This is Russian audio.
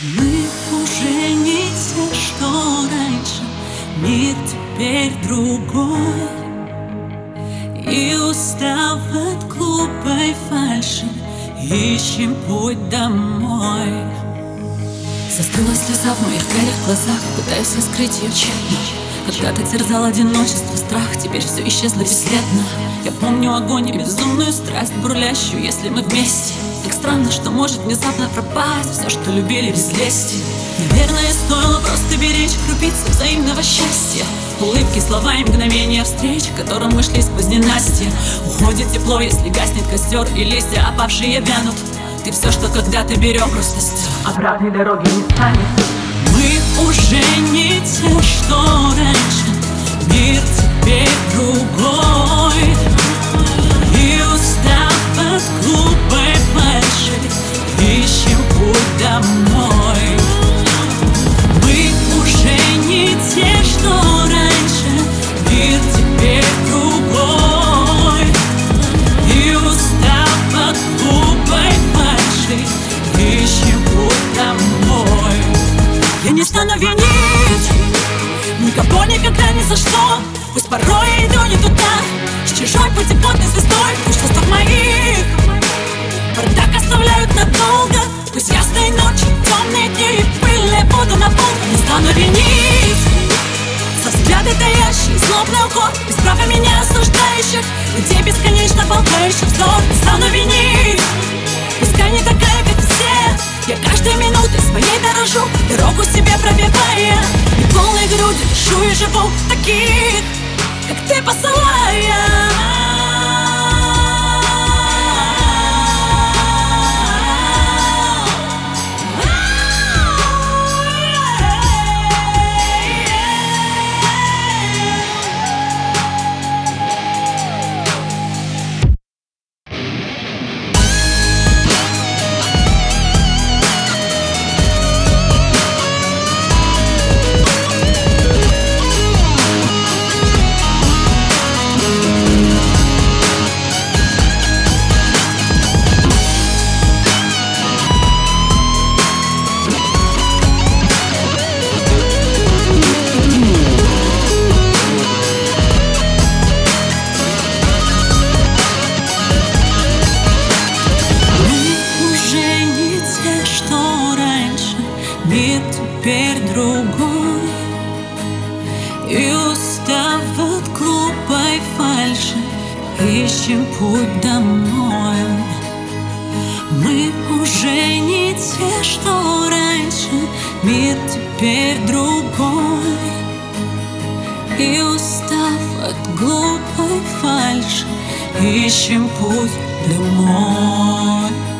Мы уже не те, что раньше. Мир теперь другой. И устав от глупой фальши Ищем путь домой. Застыла слеза в моих карих глазах Пытаюсь скрыть ее тщетно. Когда-то терзал одиночество, страх Теперь все исчезло бесследно. Я помню огонь и безумную страсть Бурлящую, если мы вместе. Так странно, что может внезапно пропасть Все, что любили без лести Наверное, стоило просто беречь крупицы взаимного счастья. Улыбки, слова и мгновения встреч, к которым мы шли сквозь ненастье. Уходит тепло, если гаснет костер и листья опавшие вянут. Ты все, что когда-то берег, просто стер Обратной дороги не станет. Мы уже не те, Я не стану винить. Никого никогда ни за что. Пусть порой я иду не туда. С чужой путеводной звездой. Пусть воздух моих. Бардак оставляют надолго. Пусть ясные ночи, темные дни И пыльные воду на пол. Не стану винить. За взгляды таящие, злобный укор Без права меня осуждающих. Людей бесконечно болтающих вздор Не стану винить. Пускай не такая, как Я каждой минутой своей дорожу Дорогу себе пробивая. И полной грудью дышу и живу Таких, как ты посылая другой И устав от глупой фальши. Ищем путь домой. Мы уже не те, что раньше. Мир теперь другой. И устав от глупой фальши. Ищем путь домой